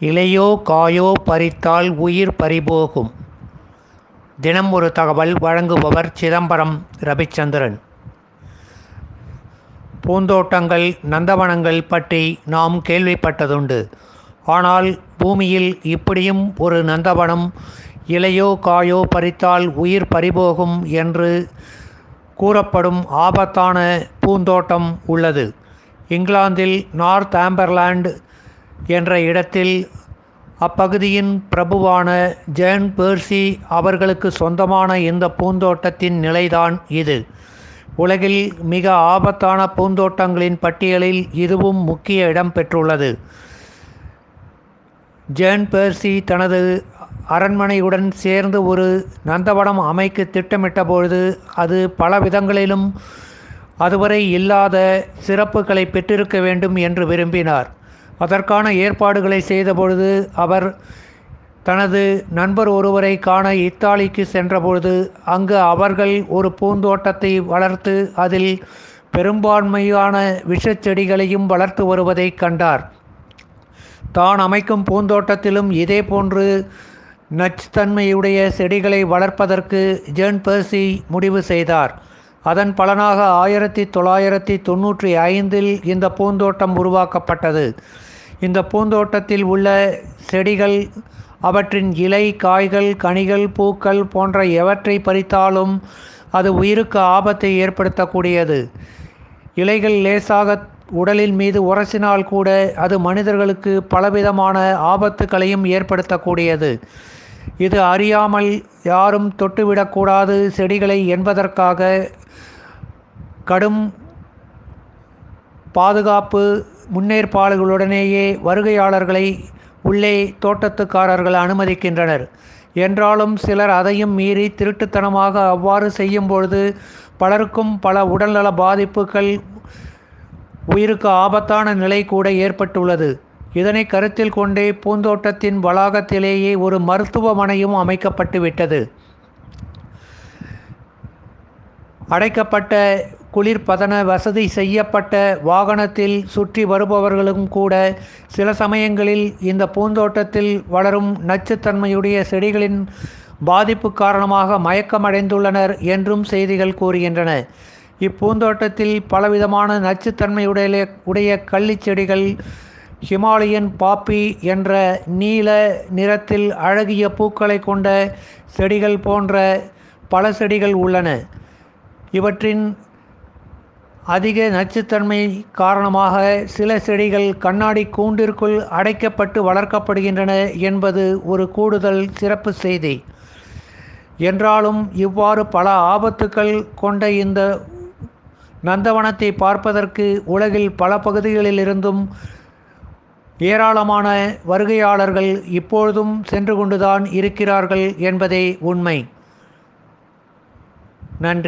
இலையோ காயோ பறித்தால் உயிர் பறிபோகும். தினம் ஒரு தகவல் வழங்குபவர் சிதம்பரம் ரவிச்சந்திரன். பூந்தோட்டங்கள் நந்தவனங்கள் பற்றி நாம் கேள்விப்பட்டதுண்டு. ஆனால் பூமியில் இப்படியும் ஒரு நந்தவனம் இலையோ காயோ பறித்தால் உயிர் பறிபோகும் என்று கூறப்படும் ஆபத்தான பூந்தோட்டம் உள்ளது. இங்கிலாந்தில் நார்த் ஆம்பர்லாண்ட் என்ற இடத்தில் அப்பகுதியின் பிரபுவான ஜேன் பேர்சி அவர்களுக்கு சொந்தமான இந்த பூந்தோட்டத்தின் நிலைதான் இது. உலகில் மிக ஆபத்தான பூந்தோட்டங்களின் பட்டியலில் இதுவும் முக்கிய இடம் பெற்றுள்ளது. ஜேன் பேர்சி தனது அரண்மனையுடன் சேர்ந்து ஒரு நந்தவனம் அமைக்க திட்டமிட்டபொழுது அது பல விதங்களிலும் அதுவரை இல்லாத சிறப்புகளை பெற்றிருக்க வேண்டும் என்று விரும்பினார். அதற்கான ஏற்பாடுகளை செய்தபொழுது அவர் தனது நண்பர் ஒருவரை காண இத்தாலிக்கு சென்றபொழுது அங்கு அவர்கள் ஒரு பூந்தோட்டத்தை வளர்த்து அதில் பெரும்பான்மையான விஷச்செடிகளையும் வளர்த்து வருவதை கண்டார். தான் அமைக்கும் பூந்தோட்டத்திலும் இதே போன்று நச்சுத்தன்மையுடைய செடிகளை வளர்ப்பதற்கு ஜேன் பர்சி முடிவு செய்தார். அதன் பலனாக ஆயிரத்தி தொள்ளாயிரத்தி தொண்ணூற்றி ஐந்தில் இந்த பூந்தோட்டம் உருவாக்கப்பட்டது. இந்த பூந்தோட்டத்தில் உள்ள செடிகள் அவற்றின் இலை காய்கள் கனிகள் பூக்கள் போன்ற எவற்றை பறித்தாலும் அது உயிருக்கு ஆபத்தை ஏற்படுத்தக்கூடியது. இலைகள் லேசாக உடலின் மீது உரசினால் கூட அது மனிதர்களுக்கு பலவிதமான ஆபத்துக்களையும் ஏற்படுத்தக்கூடியது. இது அறியாமல் யாரும் தொட்டுவிடக்கூடாது செடிகளை என்பதற்காக கடும் பாதுகாப்பு முன்னேற்பாடுகளுடனேயே வருகையாளர்களை உள்ளே தோட்டத்துக்காரர்கள் அனுமதிக்கின்றனர். என்றாலும் சிலர் அதையும் மீறி திருட்டுத்தனமாக அவ்வாறு செய்யும் பொழுது பலருக்கும் பல உடல்நல பாதிப்புகள் உயிருக்கு ஆபத்தான நிலை கூட ஏற்பட்டுள்ளது. இதனை கருத்தில் கொண்டே பூந்தோட்டத்தின் வளாகத்திலேயே ஒரு மருத்துவமனையும் அமைக்கப்பட்டு விட்டது அடைக்கப்பட்ட குளிர்பதன வசதி செய்யப்பட்ட வாகனத்தில் சுற்றி வருபவர்களும் கூட சில சமயங்களில் இந்த பூந்தோட்டத்தில் வளரும் நச்சுத்தன்மையுடைய செடிகளின் பாதிப்பு காரணமாக மயக்கமடைந்துள்ளனர் என்றும் செய்திகள் கூறுகின்றன. இப்பூந்தோட்டத்தில் பலவிதமான நச்சுத்தன்மையுடைய உடைய கள்ளிச் செடிகள் ஹிமாலயன் பாப்பி என்ற நீல நிறத்தில் அழகிய பூக்களை கொண்ட செடிகள் போன்ற பல செடிகள் உள்ளன. இவற்றின் அதிக நச்சுத்தன்மை காரணமாக சில செடிகள் கண்ணாடி கூண்டிற்குள் அடைக்கப்பட்டு வளர்க்கப்படுகின்றன என்பது ஒரு கூடுதல் சிறப்பு செய்தி. என்றாலும் இவ்வாறு பல ஆபத்துக்கள் கொண்ட இந்த நந்தவனத்தை பார்ப்பதற்கு உலகில் பல பகுதிகளிலிருந்தும் ஏராளமான வருகையாளர்கள் இப்பொழுதும் சென்று கொண்டுதான் இருக்கிறார்கள் என்பதே உண்மை. நன்றி.